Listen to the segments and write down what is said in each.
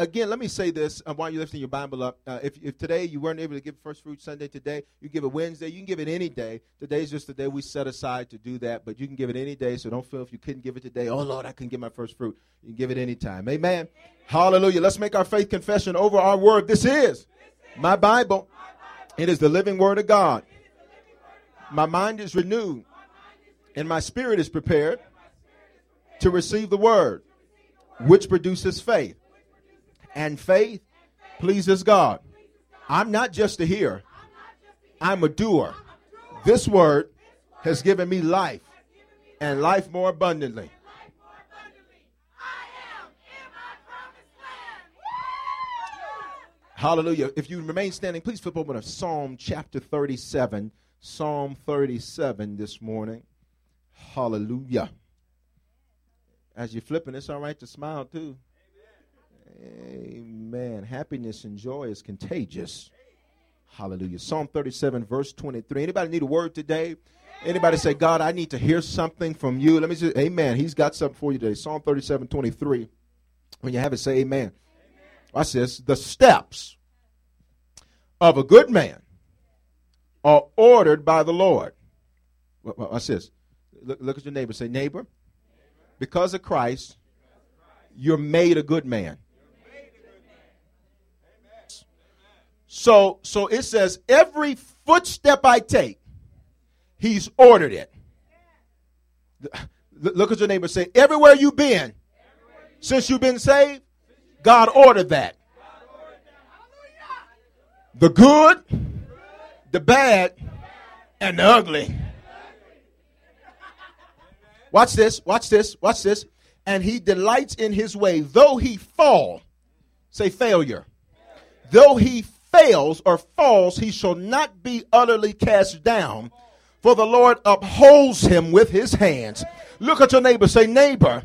Again, let me say this uh, while you're lifting your Bible up. Uh, if, if today you weren't able to give First Fruit Sunday today, you give it Wednesday. You can give it any day. Today's just the day we set aside to do that, but you can give it any day. So don't feel if you couldn't give it today. Oh Lord, I couldn't give my first fruit. You can give it any time. Amen. Hallelujah. Let's make our faith confession over our word. This is my Bible. It is the living word of God. My mind is renewed, and my spirit is prepared to receive the word, which produces faith. And faith pleases God. I'm not just a hearer, I'm a doer. This word has given me life and life more abundantly. Hallelujah. If you remain standing, please flip open to Psalm chapter 37. Psalm 37 this morning. Hallelujah. As you're flipping, it's all right to smile too. Amen. Happiness and joy is contagious. Hallelujah. Psalm 37, verse 23. Anybody need a word today? Anybody say, God, I need to hear something from you? Let me say, Amen. He's got something for you today. Psalm 37, 23. When you have it, say Amen. I says The steps of a good man are ordered by the Lord. I says, Look, look at your neighbor. Say, neighbor, because of Christ, you're made a good man. So, so it says, every footstep I take, he's ordered it. Look at your neighbor. Say, everywhere you've been, since you've been saved, God ordered that. The good, the bad, and the ugly. Watch this, watch this, watch this. And he delights in his way, though he fall. Say failure. Though he fails or falls, he shall not be utterly cast down, for the Lord upholds him with his hands. Look at your neighbor, say, neighbor,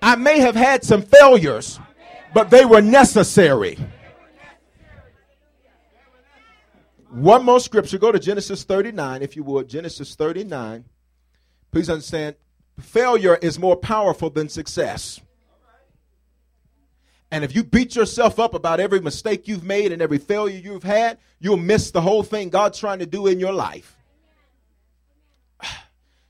I may have had some failures, but they were necessary. One more scripture. Go to Genesis 39, if you would. Genesis 39. Please understand, failure is more powerful than success. And if you beat yourself up about every mistake you've made and every failure you've had, you'll miss the whole thing God's trying to do in your life.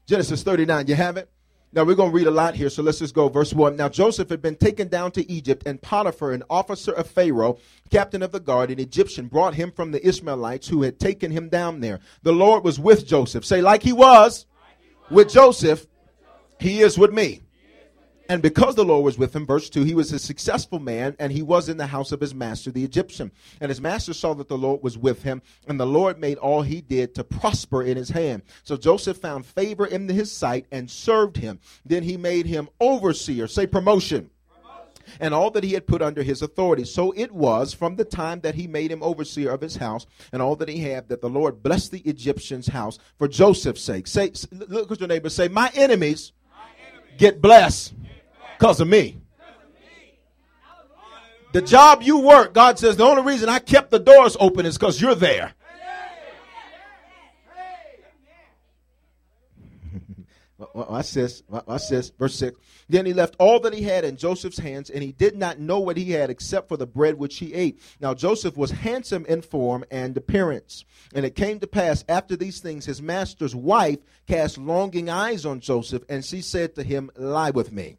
Genesis 39, you have it? Now we're going to read a lot here, so let's just go. Verse 1. Now Joseph had been taken down to Egypt, and Potiphar, an officer of Pharaoh, captain of the guard, an Egyptian, brought him from the Ishmaelites who had taken him down there. The Lord was with Joseph. Say, like he was with Joseph, he is with me. And because the Lord was with him, verse 2, he was a successful man, and he was in the house of his master, the Egyptian. And his master saw that the Lord was with him, and the Lord made all he did to prosper in his hand. So Joseph found favor in his sight and served him. Then he made him overseer, say promotion, and all that he had put under his authority. So it was from the time that he made him overseer of his house and all that he had that the Lord blessed the Egyptian's house for Joseph's sake. Say, look at your neighbor, say, My enemies, get blessed because of me. The job you work, God says, the only reason I kept the doors open is because you're there. Watch this. Watch this. Verse 6. Then he left all that he had in Joseph's hands, and he did not know what he had except for the bread which he ate. Now Joseph was handsome in form and appearance. And it came to pass after these things, his master's wife cast longing eyes on Joseph, and she said to him, Lie with me.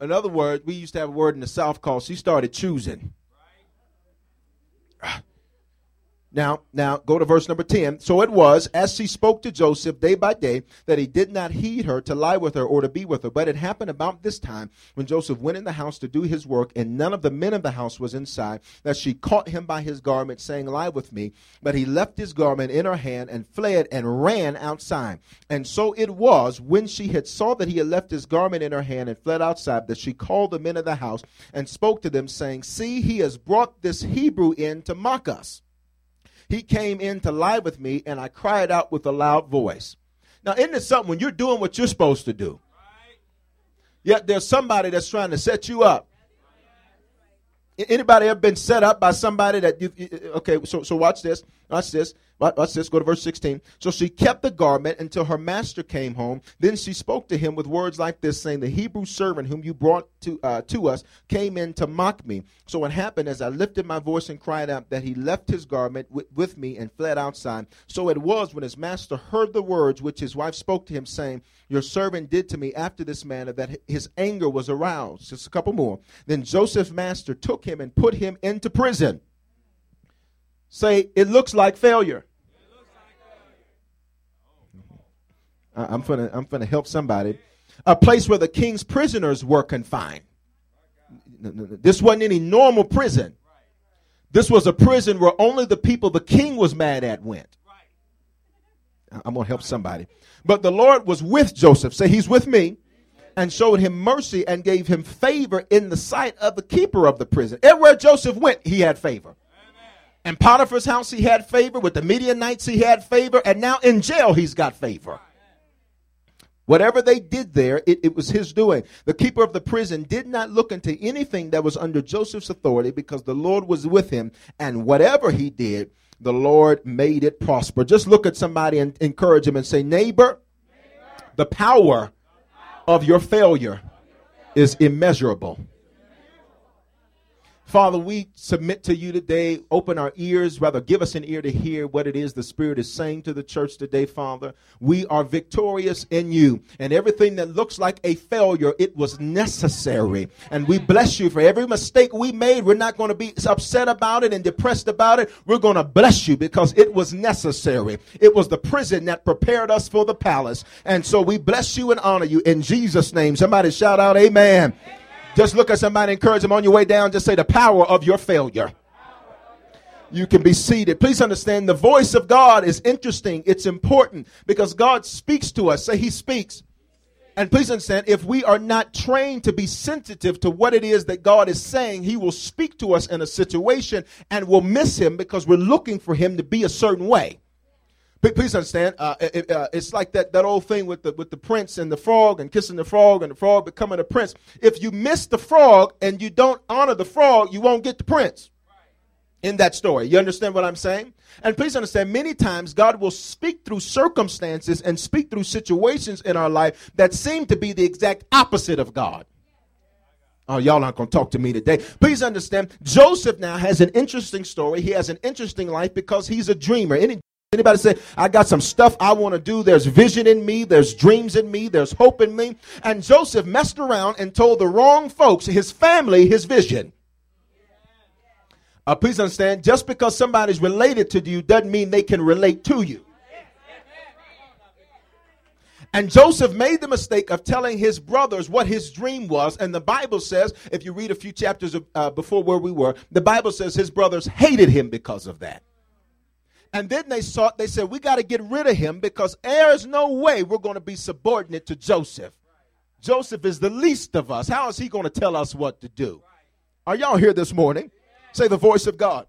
In other words, we used to have a word in the South called she started choosing. Now, now go to verse number 10. So it was, as she spoke to Joseph day by day, that he did not heed her to lie with her or to be with her. But it happened about this time when Joseph went in the house to do his work, and none of the men of the house was inside, that she caught him by his garment, saying, Lie with me. But he left his garment in her hand and fled and ran outside. And so it was, when she had saw that he had left his garment in her hand and fled outside, that she called the men of the house and spoke to them, saying, See, he has brought this Hebrew in to mock us. He came in to lie with me, and I cried out with a loud voice. Now, isn't it something when you're doing what you're supposed to do? Yet there's somebody that's trying to set you up. Anybody ever been set up by somebody that you okay, so so watch this. Watch this. Watch just Go to verse 16. So she kept the garment until her master came home. Then she spoke to him with words like this, saying, The Hebrew servant whom you brought to, uh, to us came in to mock me. So it happened as I lifted my voice and cried out that he left his garment with, with me and fled outside. So it was when his master heard the words which his wife spoke to him, saying, Your servant did to me after this manner, that his anger was aroused. Just a couple more. Then Joseph's master took him and put him into prison. Say, it looks like failure. I'm gonna I'm gonna help somebody. A place where the king's prisoners were confined. This wasn't any normal prison. This was a prison where only the people the king was mad at went. I'm gonna help somebody. But the Lord was with Joseph. Say he's with me. And showed him mercy and gave him favor in the sight of the keeper of the prison. Everywhere Joseph went, he had favor. In Potiphar's house, he had favor. With the Midianites, he had favor. And now in jail, he's got favor. Whatever they did there, it, it, was his doing. The keeper of the prison did not look into anything that was under Joseph's authority because the Lord was with him. And whatever he did, the Lord made it prosper. Just look at somebody and encourage him and say, Neighbor, the power of your failure is immeasurable. Father, we submit to you today. Open our ears, rather, give us an ear to hear what it is the Spirit is saying to the church today, Father. We are victorious in you. And everything that looks like a failure, it was necessary. And we bless you for every mistake we made. We're not going to be upset about it and depressed about it. We're going to bless you because it was necessary. It was the prison that prepared us for the palace. And so we bless you and honor you in Jesus' name. Somebody shout out, Amen. Just look at somebody, encourage them on your way down. Just say the power of your failure. You can be seated. Please understand the voice of God is interesting. It's important because God speaks to us. Say He speaks. And please understand, if we are not trained to be sensitive to what it is that God is saying, He will speak to us in a situation and we'll miss Him because we're looking for Him to be a certain way. Please understand. Uh, it, uh, it's like that, that old thing with the with the prince and the frog and kissing the frog and the frog becoming a prince. If you miss the frog and you don't honor the frog, you won't get the prince. In that story, you understand what I'm saying? And please understand, many times God will speak through circumstances and speak through situations in our life that seem to be the exact opposite of God. Oh, y'all aren't going to talk to me today. Please understand, Joseph now has an interesting story. He has an interesting life because he's a dreamer. Any Anybody say, I got some stuff I want to do. There's vision in me. There's dreams in me. There's hope in me. And Joseph messed around and told the wrong folks, his family, his vision. Uh, please understand, just because somebody's related to you doesn't mean they can relate to you. And Joseph made the mistake of telling his brothers what his dream was. And the Bible says, if you read a few chapters uh, before where we were, the Bible says his brothers hated him because of that. And then they sought, they said, we got to get rid of him because there's no way we're going to be subordinate to Joseph. Joseph is the least of us. How is he going to tell us what to do? Are y'all here this morning? Say the voice of God.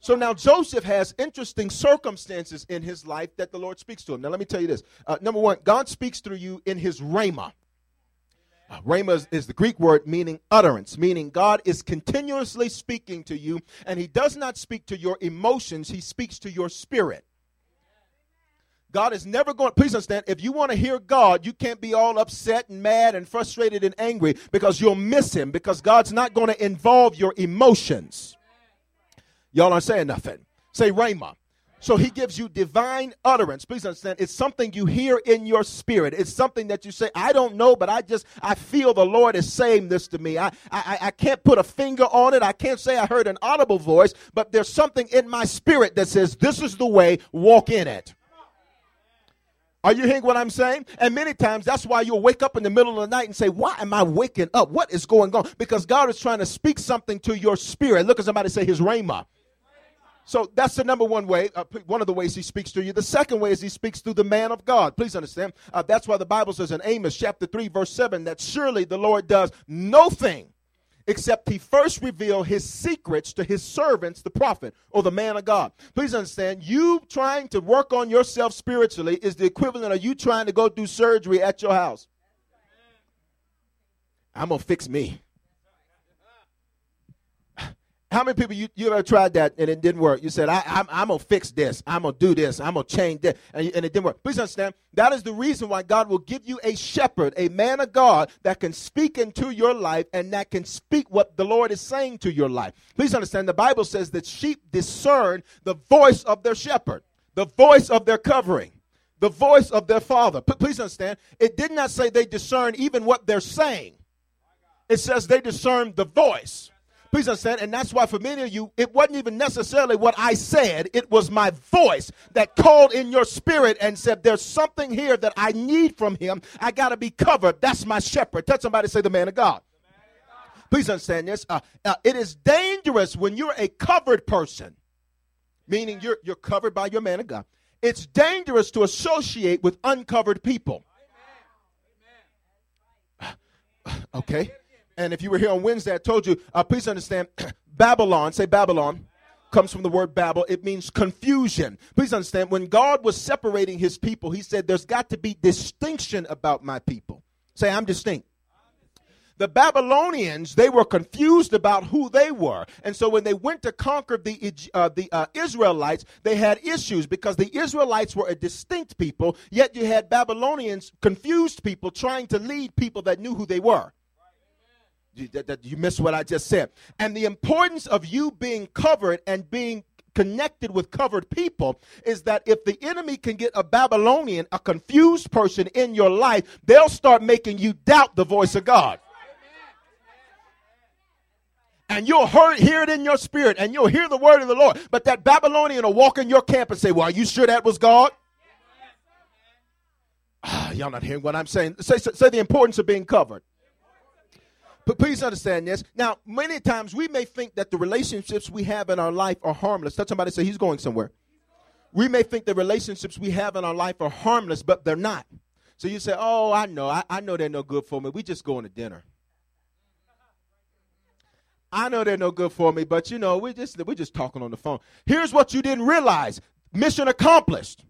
So now Joseph has interesting circumstances in his life that the Lord speaks to him. Now let me tell you this. Uh, number one, God speaks through you in his rhema. Rhema is, is the Greek word meaning utterance, meaning God is continuously speaking to you, and He does not speak to your emotions, He speaks to your spirit. God is never going, please understand, if you want to hear God, you can't be all upset and mad and frustrated and angry because you'll miss Him because God's not going to involve your emotions. Y'all aren't saying nothing. Say Rhema. So he gives you divine utterance. Please understand, it's something you hear in your spirit. It's something that you say, I don't know, but I just, I feel the Lord is saying this to me. I, I, I can't put a finger on it. I can't say I heard an audible voice, but there's something in my spirit that says, this is the way, walk in it. Are you hearing what I'm saying? And many times that's why you'll wake up in the middle of the night and say, Why am I waking up? What is going on? Because God is trying to speak something to your spirit. Look at somebody say his rhema. So that's the number one way, uh, one of the ways he speaks to you. The second way is he speaks through the man of God. Please understand. Uh, that's why the Bible says in Amos chapter 3, verse 7, that surely the Lord does no thing except he first reveal his secrets to his servants, the prophet or the man of God. Please understand, you trying to work on yourself spiritually is the equivalent of you trying to go do surgery at your house. I'm going to fix me. How many people you, you ever tried that and it didn't work? You said, I, am I'm, I'm going to fix this. I'm going to do this. I'm going to change this. And, and it didn't work. Please understand, that is the reason why God will give you a shepherd, a man of God that can speak into your life and that can speak what the Lord is saying to your life. Please understand, the Bible says that sheep discern the voice of their shepherd, the voice of their covering the voice of their father. P- please understand, it did not say they discern even what they're saying. It says they discern the voice. Please understand. And that's why for many of you, it wasn't even necessarily what I said. It was my voice that called in your spirit and said, There's something here that I need from him. I got to be covered. That's my shepherd. Tell somebody, say, the man of God. Please understand this. Uh, uh, it is dangerous when you're a covered person, meaning you're, you're covered by your man of God. It's dangerous to associate with uncovered people. Okay? And if you were here on Wednesday, I told you, uh, please understand, Babylon, say Babylon, comes from the word Babel. It means confusion. Please understand, when God was separating his people, he said, There's got to be distinction about my people. Say, I'm distinct. The Babylonians, they were confused about who they were. And so when they went to conquer the, uh, the uh, Israelites, they had issues because the Israelites were a distinct people, yet you had Babylonians, confused people, trying to lead people that knew who they were. That you missed what I just said. And the importance of you being covered and being connected with covered people is that if the enemy can get a Babylonian, a confused person in your life, they'll start making you doubt the voice of God. And you'll hear, hear it in your spirit and you'll hear the word of the Lord. But that Babylonian will walk in your camp and say, Well, are you sure that was God? Ah, y'all not hearing what I'm saying. Say, say the importance of being covered. But please understand this. Now, many times we may think that the relationships we have in our life are harmless. Tell somebody say he's going somewhere. We may think the relationships we have in our life are harmless, but they're not. So you say, "Oh, I know, I, I know they're no good for me. We just going to dinner." I know they're no good for me, but you know, we just we're just talking on the phone. Here's what you didn't realize: mission accomplished.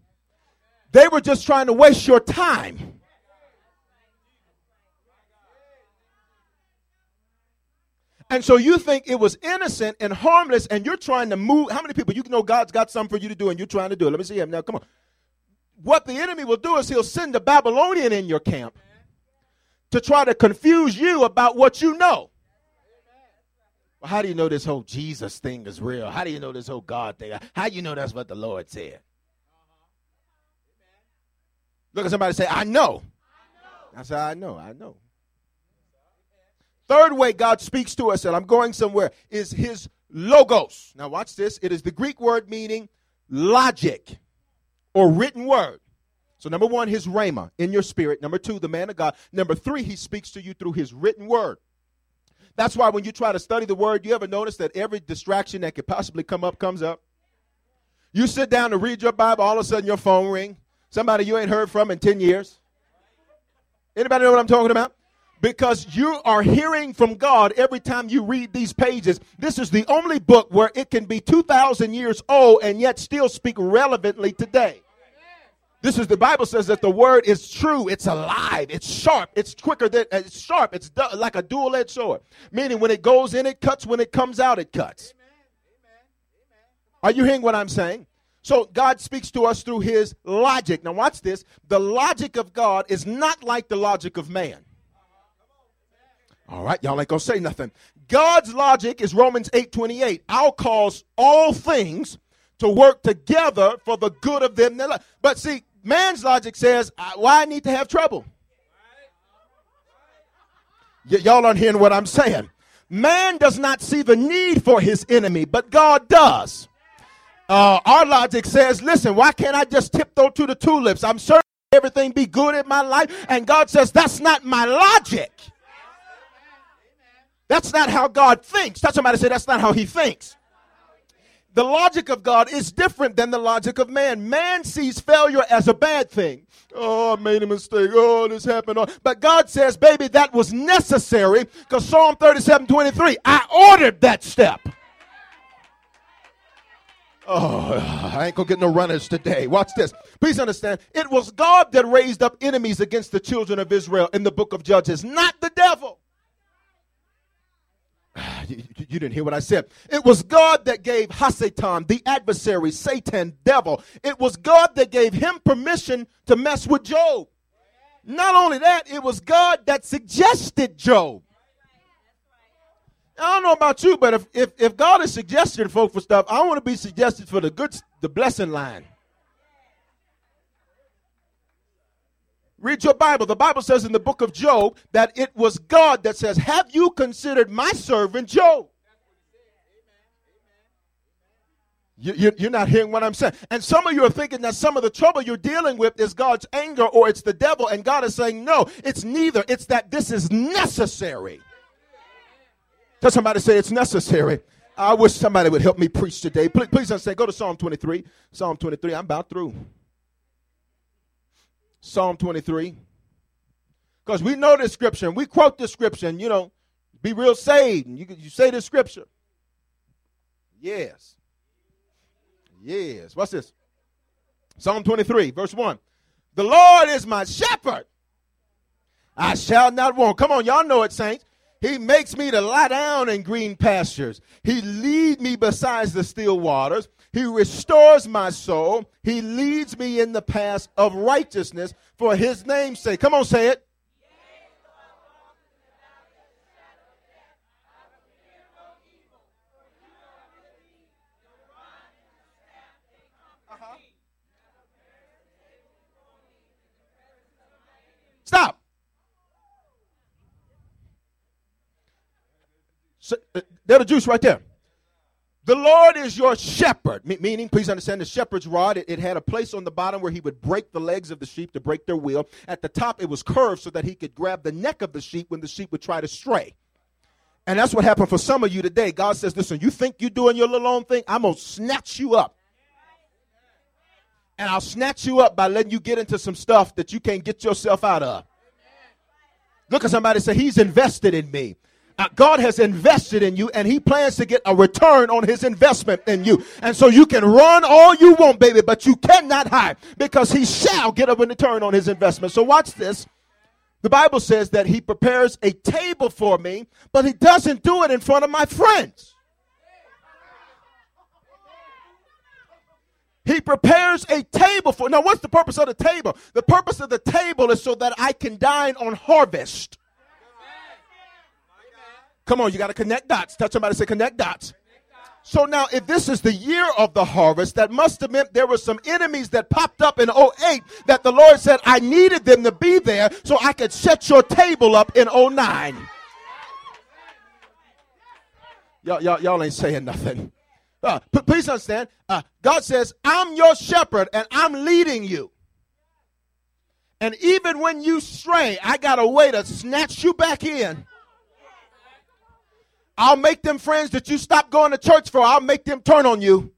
They were just trying to waste your time. And so you think it was innocent and harmless, and you're trying to move. How many people you know God's got something for you to do, and you're trying to do it? Let me see him now. Come on. What the enemy will do is he'll send a Babylonian in your camp to try to confuse you about what you know. Well, how do you know this whole Jesus thing is real? How do you know this whole God thing? How do you know that's what the Lord said? Look at somebody say, I know. I say, I know, I know. Third way God speaks to us, and I'm going somewhere, is his logos. Now, watch this. It is the Greek word meaning logic or written word. So, number one, his rhema in your spirit. Number two, the man of God. Number three, he speaks to you through his written word. That's why when you try to study the word, you ever notice that every distraction that could possibly come up comes up? You sit down to read your Bible, all of a sudden your phone ring. Somebody you ain't heard from in 10 years. Anybody know what I'm talking about? Because you are hearing from God every time you read these pages. This is the only book where it can be 2,000 years old and yet still speak relevantly today. This is the Bible says that the word is true, it's alive, it's sharp, it's quicker than uh, it's sharp, it's du- like a dual-edged sword. Meaning when it goes in, it cuts, when it comes out, it cuts. Are you hearing what I'm saying? So God speaks to us through his logic. Now watch this. The logic of God is not like the logic of man. All right, y'all ain't gonna say nothing. God's logic is Romans 8 28. I'll cause all things to work together for the good of them. But see, man's logic says, "I- why I need to have trouble? Y- y'all aren't hearing what I'm saying. Man does not see the need for his enemy, but God does. Uh, our logic says, listen, why can't I just tiptoe to the tulips? I'm certain everything be good in my life. And God says, that's not my logic. That's not how God thinks. Touch somebody say that's not how he thinks. The logic of God is different than the logic of man. Man sees failure as a bad thing. Oh, I made a mistake. Oh, this happened. Oh. But God says, baby, that was necessary because Psalm 37 23, I ordered that step. Oh, I ain't gonna get no runners today. Watch this. Please understand, it was God that raised up enemies against the children of Israel in the book of Judges, not the devil. You, you- didn't hear what I said. It was God that gave Hasatan, the adversary, Satan, devil. It was God that gave him permission to mess with Job. Not only that, it was God that suggested Job. I don't know about you, but if, if, if God is suggesting folk for stuff, I want to be suggested for the good, the blessing line. Read your Bible. The Bible says in the book of Job that it was God that says, Have you considered my servant Job? You, you're not hearing what I'm saying. And some of you are thinking that some of the trouble you're dealing with is God's anger or it's the devil. And God is saying, No, it's neither. It's that this is necessary. Does somebody say it's necessary. I wish somebody would help me preach today. Please, please say, Go to Psalm 23. Psalm 23. I'm about through. Psalm 23. Because we know this scripture and we quote this scripture and, you know, be real saved. And you, you say this scripture. Yes. Yes. What's this? Psalm 23, verse 1. The Lord is my shepherd. I shall not want. Come on, y'all know it, saints. He makes me to lie down in green pastures. He lead me beside the still waters. He restores my soul. He leads me in the path of righteousness for his name's sake. Come on, say it. Stop. So, uh, there's the juice right there. The Lord is your shepherd, me- meaning, please understand, the shepherd's rod, it, it had a place on the bottom where he would break the legs of the sheep to break their wheel. At the top, it was curved so that he could grab the neck of the sheep when the sheep would try to stray. And that's what happened for some of you today. God says, listen, you think you're doing your little own thing? I'm going to snatch you up. And I'll snatch you up by letting you get into some stuff that you can't get yourself out of. Look at somebody say, He's invested in me. Uh, God has invested in you and He plans to get a return on His investment in you. And so you can run all you want, baby, but you cannot hide because He shall get a return on His investment. So watch this. The Bible says that He prepares a table for me, but He doesn't do it in front of my friends. He prepares a table for. Now, what's the purpose of the table? The purpose of the table is so that I can dine on harvest. Come on, you got to connect dots. Touch somebody, say connect dots. So now, if this is the year of the harvest, that must have meant there were some enemies that popped up in 08 that the Lord said, I needed them to be there so I could set your table up in 09. Y'all, y'all, y'all ain't saying nothing. Uh, p- please understand, uh, God says, I'm your shepherd and I'm leading you. And even when you stray, I got a way to snatch you back in. I'll make them friends that you stop going to church for, I'll make them turn on you.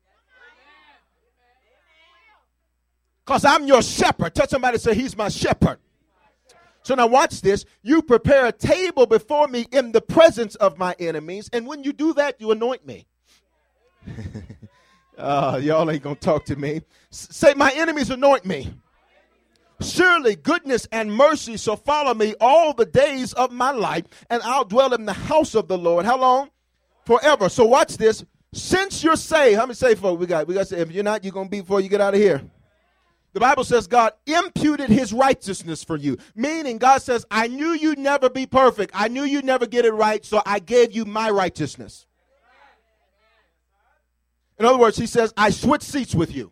Because I'm your shepherd. Touch somebody say, He's my shepherd. So now watch this. You prepare a table before me in the presence of my enemies. And when you do that, you anoint me. uh, y'all ain't going to talk to me. S- say, My enemies anoint me. Surely goodness and mercy shall follow me all the days of my life, and I'll dwell in the house of the Lord. How long? Forever. So watch this. Since you're saved, how many say folks we got? We got to say, if you're not, you're gonna be before you get out of here. The Bible says God imputed his righteousness for you. Meaning, God says, I knew you'd never be perfect. I knew you'd never get it right, so I gave you my righteousness. In other words, he says, I switch seats with you.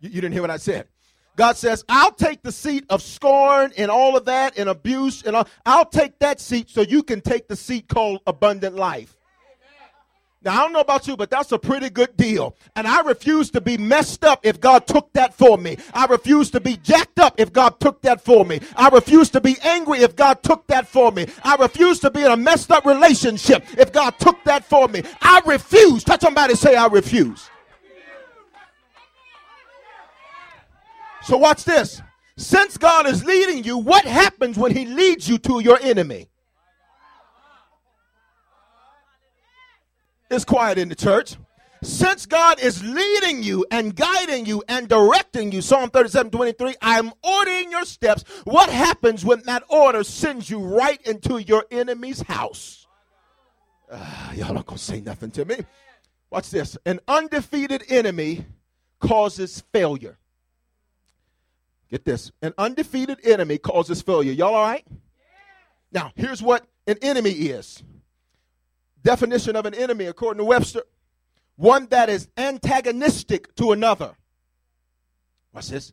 You, you didn't hear what I said. God says, I'll take the seat of scorn and all of that and abuse and all. I'll take that seat so you can take the seat called abundant life. Now, I don't know about you, but that's a pretty good deal. And I refuse to be messed up if God took that for me. I refuse to be jacked up if God took that for me. I refuse to be angry if God took that for me. I refuse to be in a messed up relationship if God took that for me. I refuse. Touch somebody say, I refuse. So, watch this. Since God is leading you, what happens when He leads you to your enemy? It's quiet in the church. Since God is leading you and guiding you and directing you, Psalm 37 23, I'm ordering your steps. What happens when that order sends you right into your enemy's house? Uh, y'all not gonna say nothing to me. Watch this. An undefeated enemy causes failure. Get this. An undefeated enemy causes failure. Y'all all right? Now, here's what an enemy is definition of an enemy, according to Webster, one that is antagonistic to another. What's this?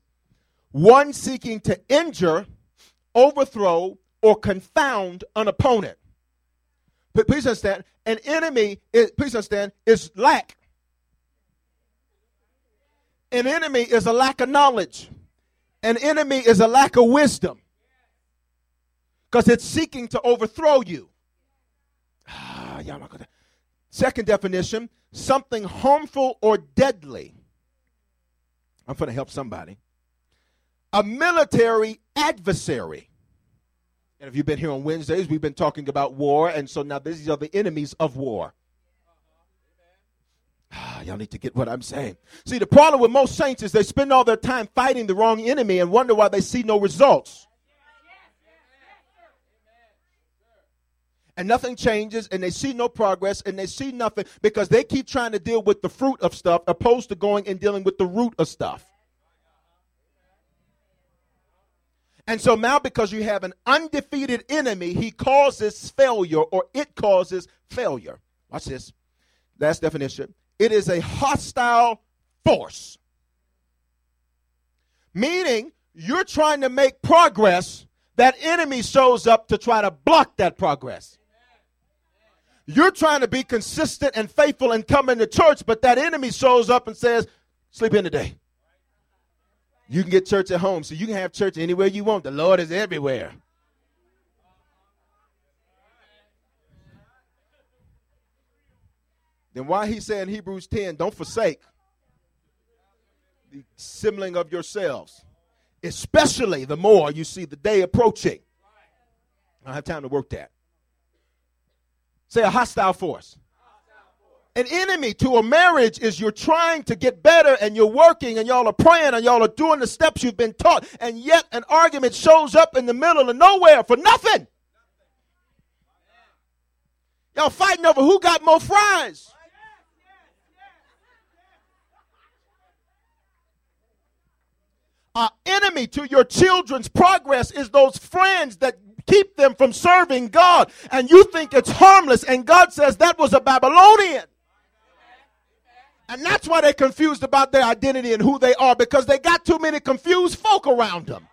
One seeking to injure, overthrow, or confound an opponent. But please understand, an enemy, is, please understand, is lack. An enemy is a lack of knowledge. An enemy is a lack of wisdom. Because it's seeking to overthrow you. Ah, y'all not gonna. Second definition something harmful or deadly. I'm going to help somebody. A military adversary. And if you've been here on Wednesdays, we've been talking about war, and so now these are the enemies of war. Ah, y'all need to get what I'm saying. See, the problem with most saints is they spend all their time fighting the wrong enemy and wonder why they see no results. and nothing changes and they see no progress and they see nothing because they keep trying to deal with the fruit of stuff opposed to going and dealing with the root of stuff. And so now, because you have an undefeated enemy, he causes failure or it causes failure. Watch this. Last definition it is a hostile force. Meaning, you're trying to make progress, that enemy shows up to try to block that progress. You're trying to be consistent and faithful and coming to church, but that enemy shows up and says, Sleep in today. You can get church at home, so you can have church anywhere you want. The Lord is everywhere. Then why he said in Hebrews 10, don't forsake the assembling of yourselves, especially the more you see the day approaching. I don't have time to work that. Say a hostile force. An enemy to a marriage is you're trying to get better and you're working and y'all are praying and y'all are doing the steps you've been taught, and yet an argument shows up in the middle of nowhere for nothing. Y'all fighting over who got more fries. An enemy to your children's progress is those friends that keep them from serving God. And you think it's harmless. And God says that was a Babylonian. And that's why they're confused about their identity and who they are because they got too many confused folk around them.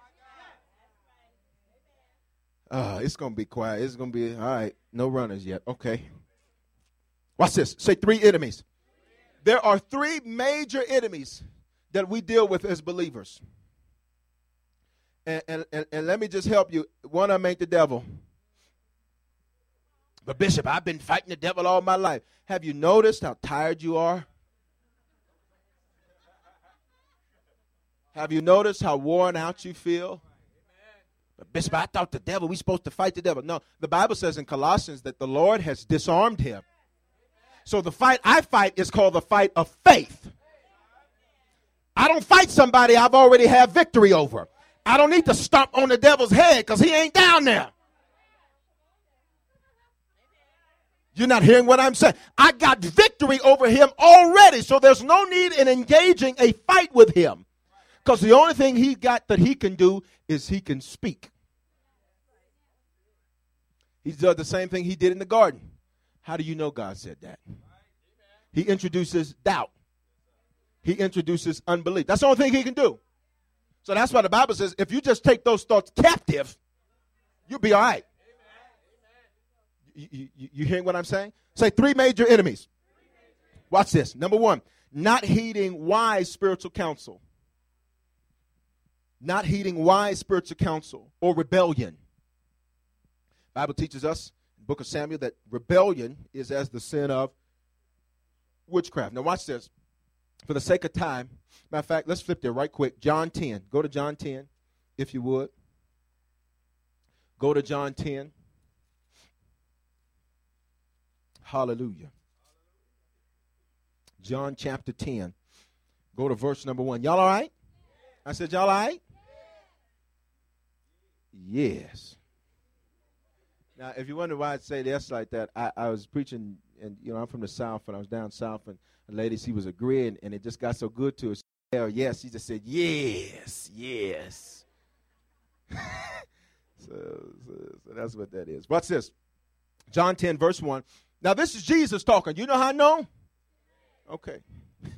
Uh, it's going to be quiet. It's going to be, all right, no runners yet. Okay. Watch this. Say three enemies. There are three major enemies that we deal with as believers and, and, and, and let me just help you. One of them ain't the devil. But, Bishop, I've been fighting the devil all my life. Have you noticed how tired you are? Have you noticed how worn out you feel? But Bishop, I thought the devil, we supposed to fight the devil. No, the Bible says in Colossians that the Lord has disarmed him. So the fight I fight is called the fight of faith. I don't fight somebody I've already have victory over. I don't need to stomp on the devil's head because he ain't down there. You're not hearing what I'm saying. I got victory over him already, so there's no need in engaging a fight with him. Because the only thing he got that he can do is he can speak. He does the same thing he did in the garden. How do you know God said that? He introduces doubt. He introduces unbelief. That's the only thing he can do. So that's why the Bible says if you just take those thoughts captive, you'll be all right. You, you, you hearing what I'm saying? Say three major enemies. Watch this. Number one, not heeding wise spiritual counsel. Not heeding wise spiritual counsel or rebellion. Bible teaches us in book of Samuel that rebellion is as the sin of witchcraft. Now watch this. For the sake of time, matter of fact, let's flip there right quick. John 10. Go to John 10, if you would. Go to John 10. Hallelujah. John chapter 10. Go to verse number 1. Y'all all right? I said, Y'all all right? Yes. Now, if you wonder why I say this like that, I, I was preaching, and you know, I'm from the South, and I was down South, and a lady, she was agreeing, and it just got so good to her. She said, yes, she just said, yes, yes. so, so, so that's what that is. Watch this. John 10, verse 1. Now, this is Jesus talking. You know how I know? Okay.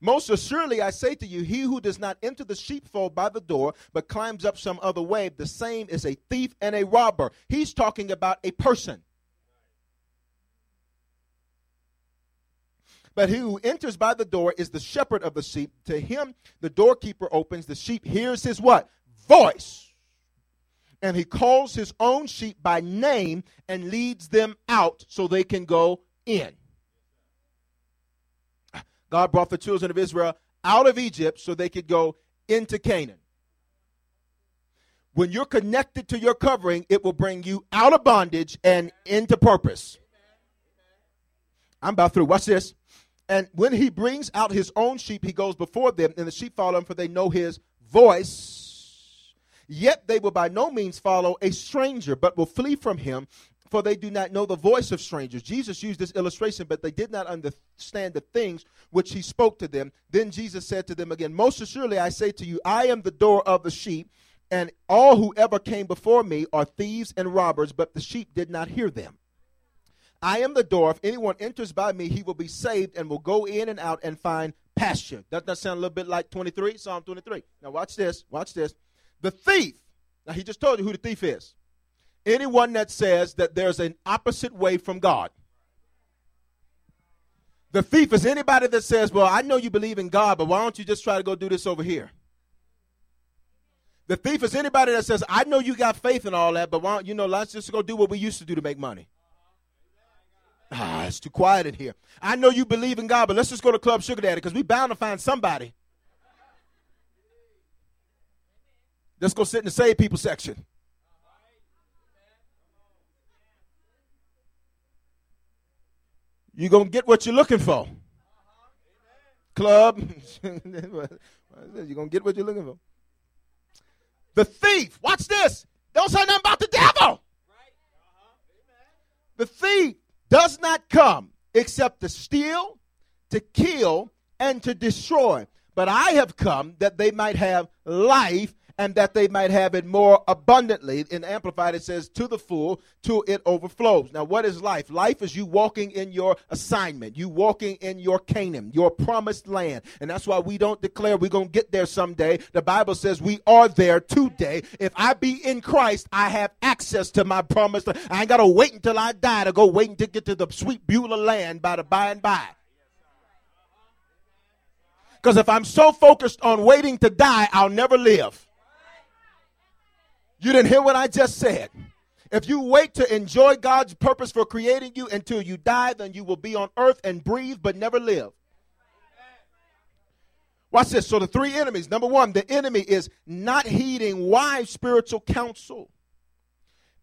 Most assuredly, I say to you, he who does not enter the sheepfold by the door, but climbs up some other way, the same is a thief and a robber. He's talking about a person. But he who enters by the door is the shepherd of the sheep. To him, the doorkeeper opens. The sheep hears his what? Voice. And he calls his own sheep by name and leads them out so they can go in. God brought the children of Israel out of Egypt so they could go into Canaan. When you're connected to your covering, it will bring you out of bondage and into purpose. I'm about through. Watch this. And when he brings out his own sheep, he goes before them, and the sheep follow him, for they know his voice. Yet they will by no means follow a stranger, but will flee from him, for they do not know the voice of strangers. Jesus used this illustration, but they did not understand the things which he spoke to them. Then Jesus said to them again, Most assuredly I say to you, I am the door of the sheep, and all who ever came before me are thieves and robbers, but the sheep did not hear them. I am the door. If anyone enters by me, he will be saved and will go in and out and find pasture. Doesn't that sound a little bit like 23? Psalm 23. Now, watch this. Watch this. The thief. Now, he just told you who the thief is. Anyone that says that there's an opposite way from God. The thief is anybody that says, Well, I know you believe in God, but why don't you just try to go do this over here? The thief is anybody that says, I know you got faith and all that, but why don't you know, let's just go do what we used to do to make money. Ah, it's too quiet in here. I know you believe in God, but let's just go to Club Sugar Daddy because we bound to find somebody. Let's go sit in the save people section. You're going to get what you're looking for. Club. you're going to get what you're looking for. The thief, watch this. Don't say nothing about the devil. The thief does not come except to steal, to kill, and to destroy. But I have come that they might have life and that they might have it more abundantly. In Amplified, it says, to the full, till it overflows. Now, what is life? Life is you walking in your assignment, you walking in your Canaan, your promised land. And that's why we don't declare we're going to get there someday. The Bible says we are there today. If I be in Christ, I have access to my promised land. I ain't got to wait until I die to go waiting to get to the sweet Beulah land by the by and by. Because if I'm so focused on waiting to die, I'll never live. You didn't hear what I just said. If you wait to enjoy God's purpose for creating you until you die, then you will be on earth and breathe but never live. Watch this. So, the three enemies number one, the enemy is not heeding wise spiritual counsel.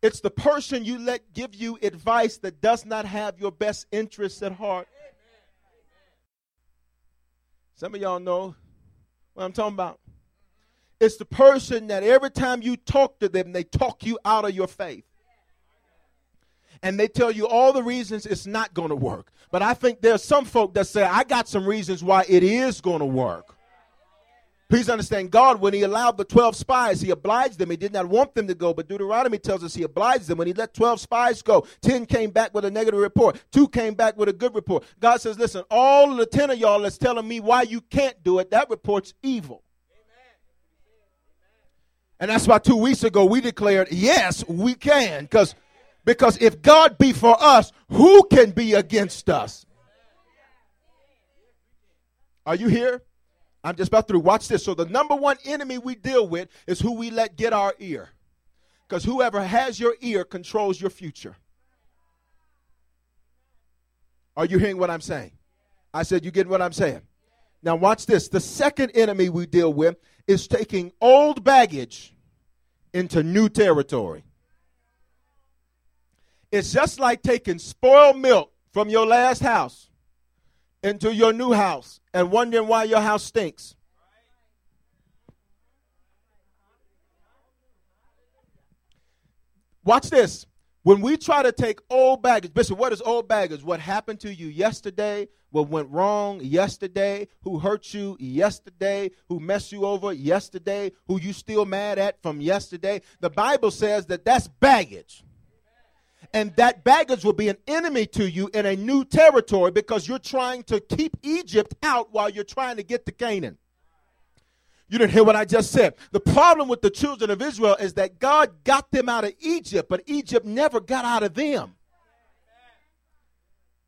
It's the person you let give you advice that does not have your best interests at heart. Some of y'all know what I'm talking about. It's the person that every time you talk to them, they talk you out of your faith. and they tell you all the reasons it's not going to work. But I think there's some folk that say, I got some reasons why it is going to work. Please understand, God, when He allowed the 12 spies, He obliged them. He did not want them to go, but Deuteronomy tells us He obliged them. When He let 12 spies go, 10 came back with a negative report, 2 came back with a good report. God says, Listen, all the 10 of y'all that's telling me why you can't do it, that report's evil. And that's why two weeks ago we declared, yes, we can. Because because if God be for us, who can be against us? Are you here? I'm just about through. Watch this. So the number one enemy we deal with is who we let get our ear. Because whoever has your ear controls your future. Are you hearing what I'm saying? I said, You get what I'm saying? Now, watch this. The second enemy we deal with is taking old baggage into new territory. It's just like taking spoiled milk from your last house into your new house and wondering why your house stinks. Watch this. When we try to take old baggage, Bishop, what is old baggage? What happened to you yesterday? What went wrong yesterday? Who hurt you yesterday? Who messed you over yesterday? Who you still mad at from yesterday? The Bible says that that's baggage. And that baggage will be an enemy to you in a new territory because you're trying to keep Egypt out while you're trying to get to Canaan. You didn't hear what I just said. The problem with the children of Israel is that God got them out of Egypt, but Egypt never got out of them.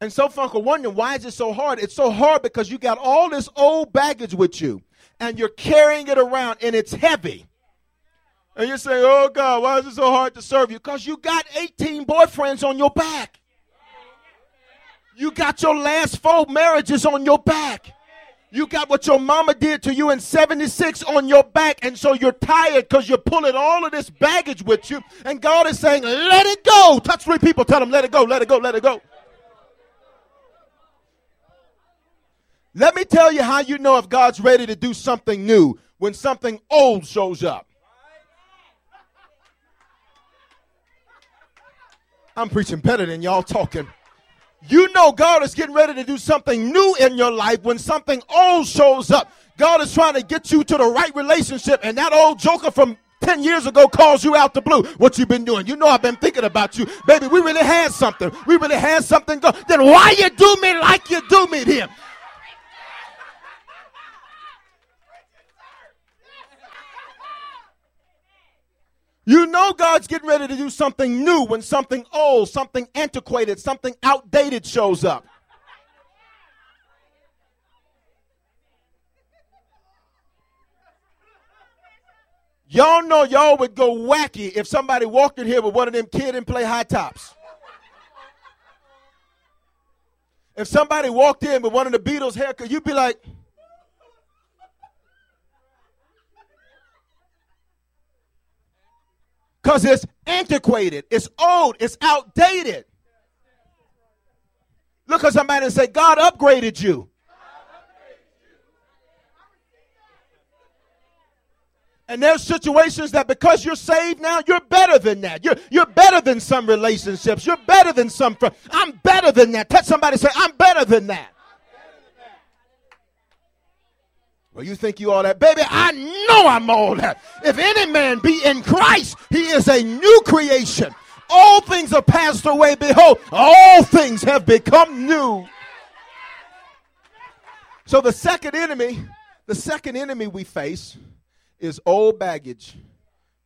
And so, Funko, wondering why is it so hard? It's so hard because you got all this old baggage with you, and you're carrying it around, and it's heavy. And you're saying, "Oh God, why is it so hard to serve you?" Because you got 18 boyfriends on your back. You got your last four marriages on your back. You got what your mama did to you in 76 on your back, and so you're tired because you're pulling all of this baggage with you. And God is saying, Let it go. Touch three people, tell them, Let it go, let it go, let it go. Let me tell you how you know if God's ready to do something new when something old shows up. I'm preaching better than y'all talking. You know God is getting ready to do something new in your life when something old shows up. God is trying to get you to the right relationship, and that old joker from 10 years ago calls you out the blue. What you been doing? You know I've been thinking about you. Baby, we really had something. We really had something go. Then why you do me like you do me then? You know God's getting ready to do something new when something old, something antiquated, something outdated shows up. Y'all know y'all would go wacky if somebody walked in here with one of them Kid 'n Play high tops. If somebody walked in with one of the Beatles haircut, you'd be like, because it's antiquated, it's old, it's outdated. Look at somebody and say, God upgraded you. And there's situations that because you're saved now, you're better than that. You're, you're better than some relationships. You're better than some friends. I'm better than that. Touch somebody say, I'm better than that. Well, you think you all that. Baby, I know I'm all that. If any man be in Christ, he is a new creation. All things are passed away. Behold, all things have become new. So the second enemy, the second enemy we face is old baggage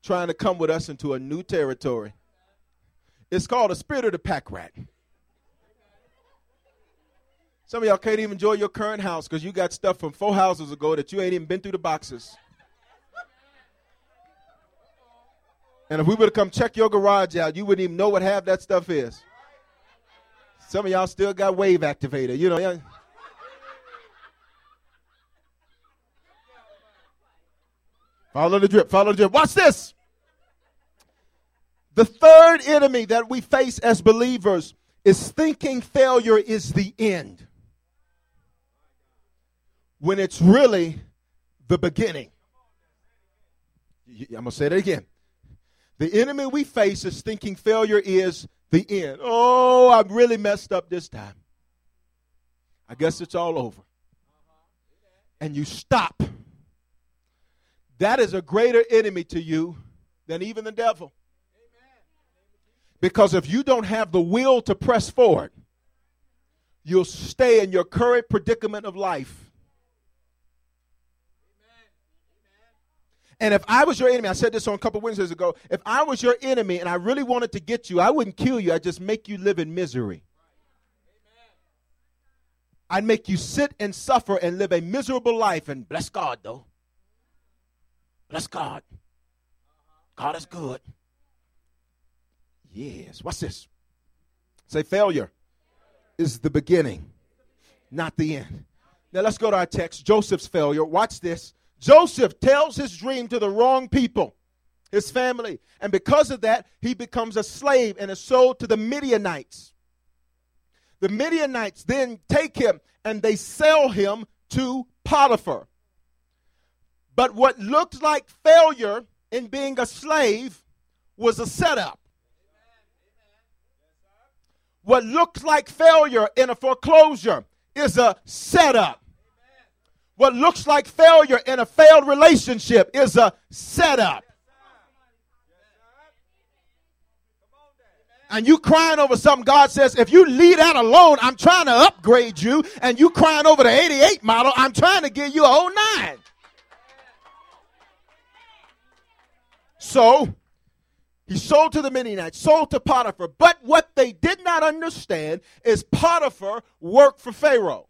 trying to come with us into a new territory. It's called a spirit of the pack rat. Some of y'all can't even enjoy your current house because you got stuff from four houses ago that you ain't even been through the boxes. And if we were to come check your garage out, you wouldn't even know what half that stuff is. Some of y'all still got wave activator, you know. Follow the drip, follow the drip. Watch this. The third enemy that we face as believers is thinking failure is the end when it's really the beginning. I'm going to say that again. The enemy we face is thinking failure is the end. Oh, I'm really messed up this time. I guess it's all over. And you stop. That is a greater enemy to you than even the devil. Because if you don't have the will to press forward, you'll stay in your current predicament of life. And if I was your enemy, I said this on a couple Wednesdays ago. If I was your enemy and I really wanted to get you, I wouldn't kill you. I'd just make you live in misery. I'd make you sit and suffer and live a miserable life. And bless God, though. Bless God. God is good. Yes. What's this? Say failure is the beginning, not the end. Now let's go to our text. Joseph's failure. Watch this. Joseph tells his dream to the wrong people, his family. And because of that, he becomes a slave and is sold to the Midianites. The Midianites then take him and they sell him to Potiphar. But what looked like failure in being a slave was a setup. What looked like failure in a foreclosure is a setup. What looks like failure in a failed relationship is a setup. and you crying over something, God says, if you leave that alone, I'm trying to upgrade you, and you crying over the 88 model, I'm trying to give you a 09. So, he sold to the Midianites, sold to Potiphar. But what they did not understand is Potiphar worked for Pharaoh.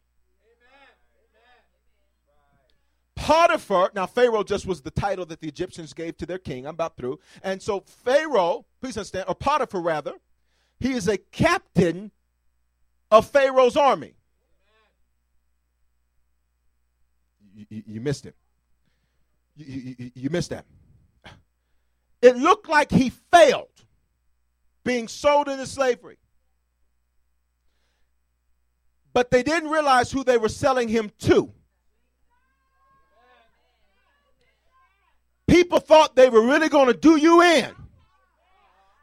Potiphar, now Pharaoh just was the title that the Egyptians gave to their king. I'm about through. And so Pharaoh, please understand, or Potiphar rather, he is a captain of Pharaoh's army. You, you, you missed it. You, you, you missed that. It looked like he failed being sold into slavery. But they didn't realize who they were selling him to. People thought they were really going to do you in,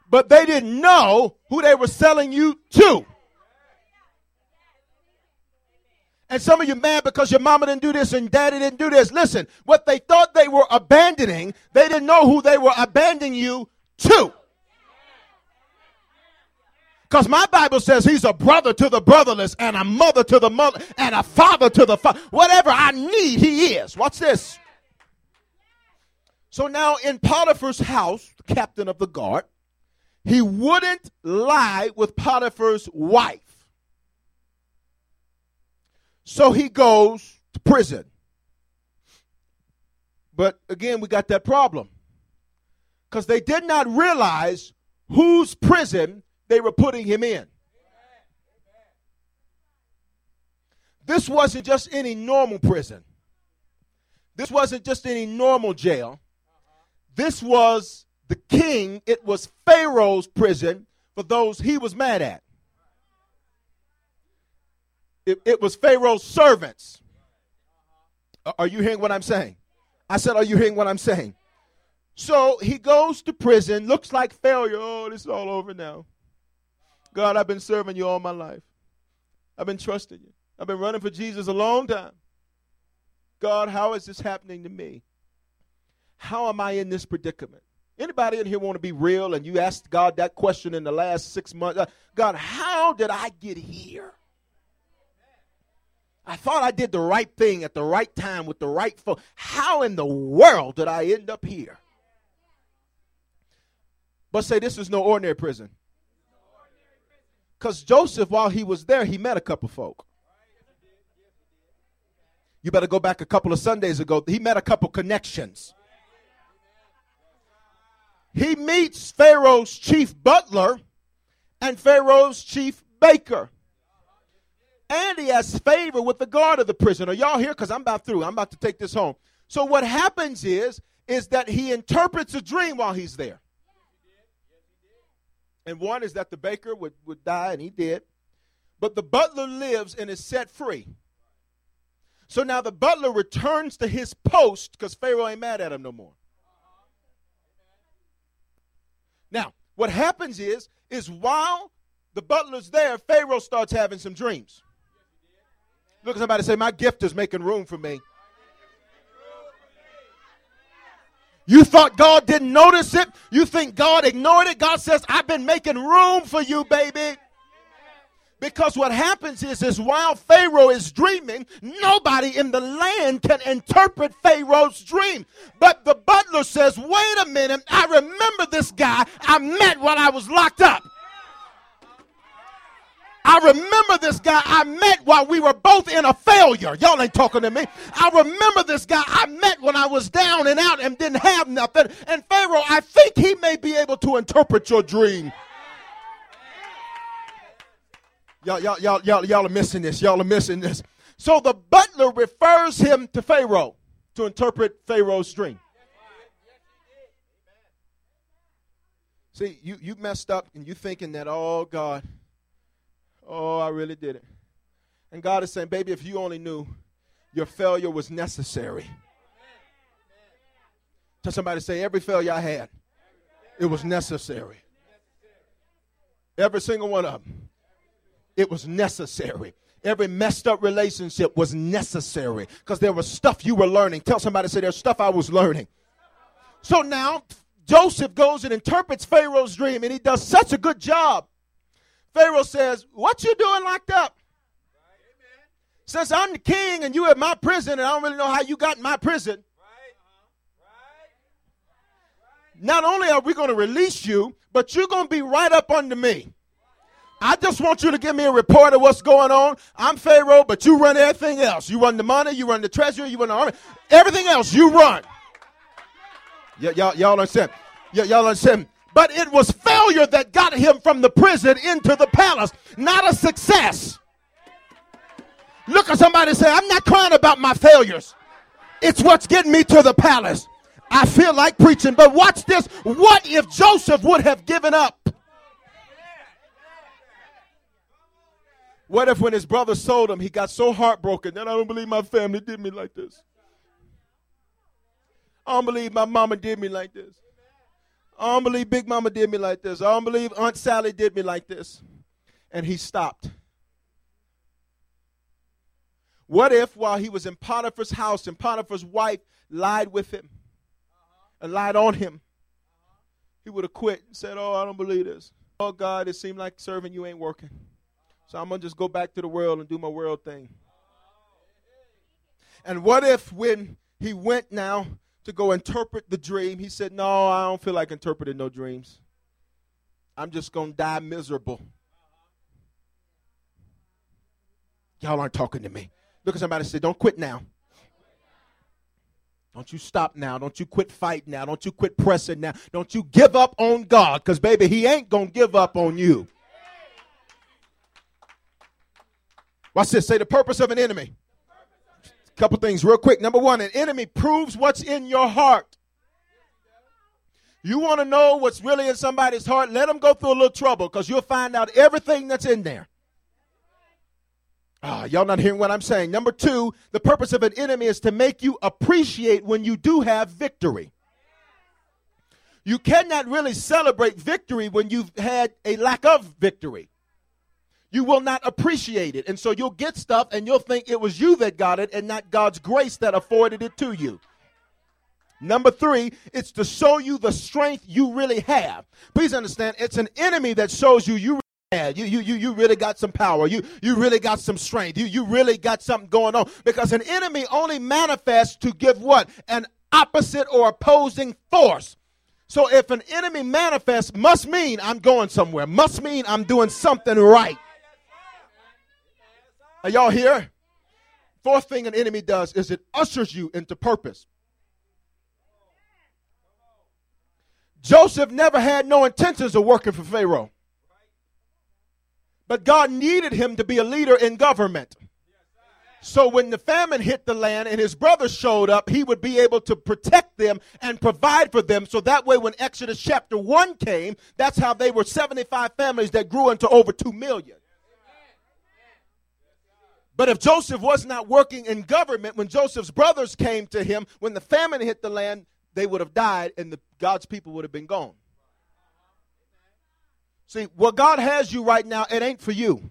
but they didn't know who they were selling you to. And some of you mad because your mama didn't do this and daddy didn't do this. Listen, what they thought they were abandoning, they didn't know who they were abandoning you to. Because my Bible says he's a brother to the brotherless and a mother to the mother and a father to the father. Whatever I need, he is. Watch this. So now in Potiphar's house, the captain of the guard, he wouldn't lie with Potiphar's wife. So he goes to prison. But again, we got that problem. Because they did not realize whose prison they were putting him in. This wasn't just any normal prison. This wasn't just any normal jail. This was the king, it was Pharaoh's prison for those he was mad at. It, it was Pharaoh's servants. Are you hearing what I'm saying? I said, Are you hearing what I'm saying? So he goes to prison, looks like failure. Oh, this is all over now. God, I've been serving you all my life. I've been trusting you. I've been running for Jesus a long time. God, how is this happening to me? How am I in this predicament? Anybody in here want to be real and you asked God that question in the last six months? Uh, God, how did I get here? I thought I did the right thing at the right time with the right phone. How in the world did I end up here? But say this is no ordinary prison. Because Joseph, while he was there, he met a couple of folk. You better go back a couple of Sundays ago. He met a couple connections he meets Pharaoh's chief butler and Pharaoh's chief baker. And he has favor with the guard of the prison. Are y'all here? Because I'm about through. I'm about to take this home. So what happens is, is that he interprets a dream while he's there. And one is that the baker would, would die, and he did. But the butler lives and is set free. So now the butler returns to his post because Pharaoh ain't mad at him no more. Now, What happens is, is while the butler's there, Pharaoh starts having some dreams. Look at somebody say, My gift is making room for me. You thought God didn't notice it? You think God ignored it? God says, I've been making room for you, baby. Because what happens is, is while Pharaoh is dreaming, nobody in the land can interpret Pharaoh's dream. But the butler says, wait a minute, I remember this guy I met while I was locked up. I remember this guy I met while we were both in a failure. Y'all ain't talking to me. I remember this guy I met when I was down and out and didn't have nothing. And Pharaoh, I think he may be able to interpret your dream. Y'all, y'all, y'all, y'all, y'all are missing this. Y'all are missing this. So the butler refers him to Pharaoh to interpret Pharaoh's dream. See, you, you messed up and you thinking that, oh God, oh, I really did it. And God is saying, baby, if you only knew your failure was necessary. Tell somebody, say, every failure I had, it was necessary. Every single one of them it was necessary. Every messed up relationship was necessary because there was stuff you were learning. Tell somebody, say, there's stuff I was learning. So now Joseph goes and interprets Pharaoh's dream, and he does such a good job. Pharaoh says, What you doing locked up? Since I'm the king and you at my prison, and I don't really know how you got in my prison. Not only are we going to release you, but you're going to be right up under me. I just want you to give me a report of what's going on. I'm Pharaoh, but you run everything else. You run the money, you run the treasury, you run the army. Everything else you run. Y- y'all, y'all understand? Y- y'all understand? But it was failure that got him from the prison into the palace, not a success. Look at somebody say, I'm not crying about my failures. It's what's getting me to the palace. I feel like preaching, but watch this. What if Joseph would have given up? What if when his brother sold him, he got so heartbroken that I don't believe my family did me like this? I don't believe my mama did me like this. I don't believe Big Mama did me like this. I don't believe Aunt Sally did me like this. And he stopped. What if while he was in Potiphar's house and Potiphar's wife lied with him and lied on him, he would have quit and said, Oh, I don't believe this. Oh, God, it seemed like serving you ain't working. So I'm going to just go back to the world and do my world thing. And what if when he went now to go interpret the dream, he said, No, I don't feel like interpreting no dreams. I'm just going to die miserable. Y'all aren't talking to me. Look at somebody and say, Don't quit now. Don't you stop now. Don't you quit fighting now. Don't you quit pressing now. Don't you give up on God because, baby, He ain't going to give up on you. Watch this. Say the purpose of an enemy. A couple things real quick. Number one, an enemy proves what's in your heart. You want to know what's really in somebody's heart? Let them go through a little trouble because you'll find out everything that's in there. Ah, y'all not hearing what I'm saying. Number two, the purpose of an enemy is to make you appreciate when you do have victory. You cannot really celebrate victory when you've had a lack of victory you will not appreciate it. And so you'll get stuff and you'll think it was you that got it and not God's grace that afforded it to you. Number three, it's to show you the strength you really have. Please understand, it's an enemy that shows you you you, you, you, you really got some power. You, you really got some strength. You, you really got something going on. Because an enemy only manifests to give what? An opposite or opposing force. So if an enemy manifests, must mean I'm going somewhere, must mean I'm doing something right. Are y'all here? Fourth thing an enemy does is it ushers you into purpose. Joseph never had no intentions of working for Pharaoh. But God needed him to be a leader in government. So when the famine hit the land and his brothers showed up, he would be able to protect them and provide for them. So that way, when Exodus chapter 1 came, that's how they were 75 families that grew into over 2 million. But if Joseph was not working in government, when Joseph's brothers came to him, when the famine hit the land, they would have died and the, God's people would have been gone. See, what God has you right now, it ain't for you.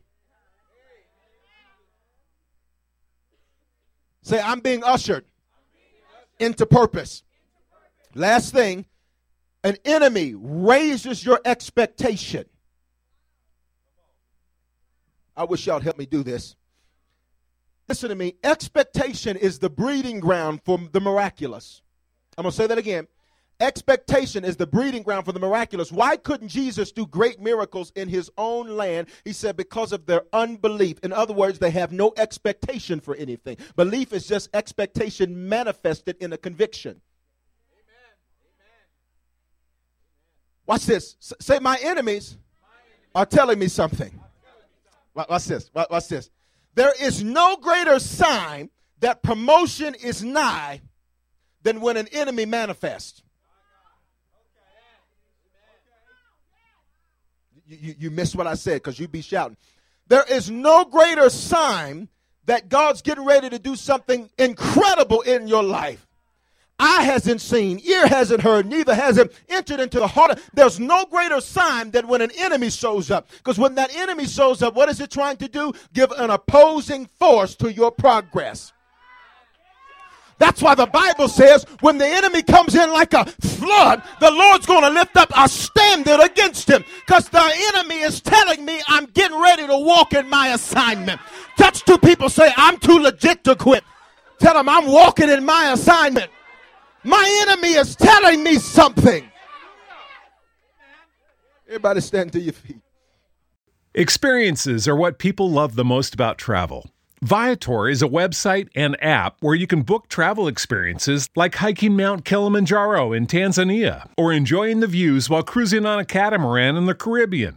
Say, I'm being ushered into purpose. Last thing, an enemy raises your expectation. I wish y'all help me do this. Listen to me. Expectation is the breeding ground for the miraculous. I'm going to say that again. Expectation is the breeding ground for the miraculous. Why couldn't Jesus do great miracles in his own land? He said, because of their unbelief. In other words, they have no expectation for anything. Belief is just expectation manifested in a conviction. Watch this. S- say, my enemies are telling me something. Wa- Watch this. Wa- Watch this. There is no greater sign that promotion is nigh than when an enemy manifests. You, you, you missed what I said because you'd be shouting. There is no greater sign that God's getting ready to do something incredible in your life. Eye hasn't seen, ear hasn't heard, neither has it entered into the heart. There's no greater sign than when an enemy shows up. Because when that enemy shows up, what is it trying to do? Give an opposing force to your progress. That's why the Bible says when the enemy comes in like a flood, the Lord's going to lift up a standard against him. Because the enemy is telling me I'm getting ready to walk in my assignment. Touch two people, say, I'm too legit to quit. Tell them I'm walking in my assignment. My enemy is telling me something. Everybody stand to your feet. Experiences are what people love the most about travel. Viator is a website and app where you can book travel experiences like hiking Mount Kilimanjaro in Tanzania or enjoying the views while cruising on a catamaran in the Caribbean.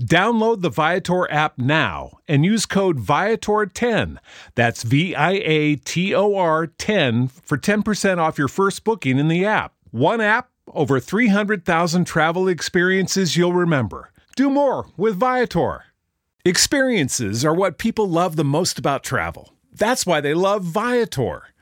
Download the Viator app now and use code Viator10. That's V I A T O R 10 for 10% off your first booking in the app. One app, over 300,000 travel experiences you'll remember. Do more with Viator. Experiences are what people love the most about travel. That's why they love Viator.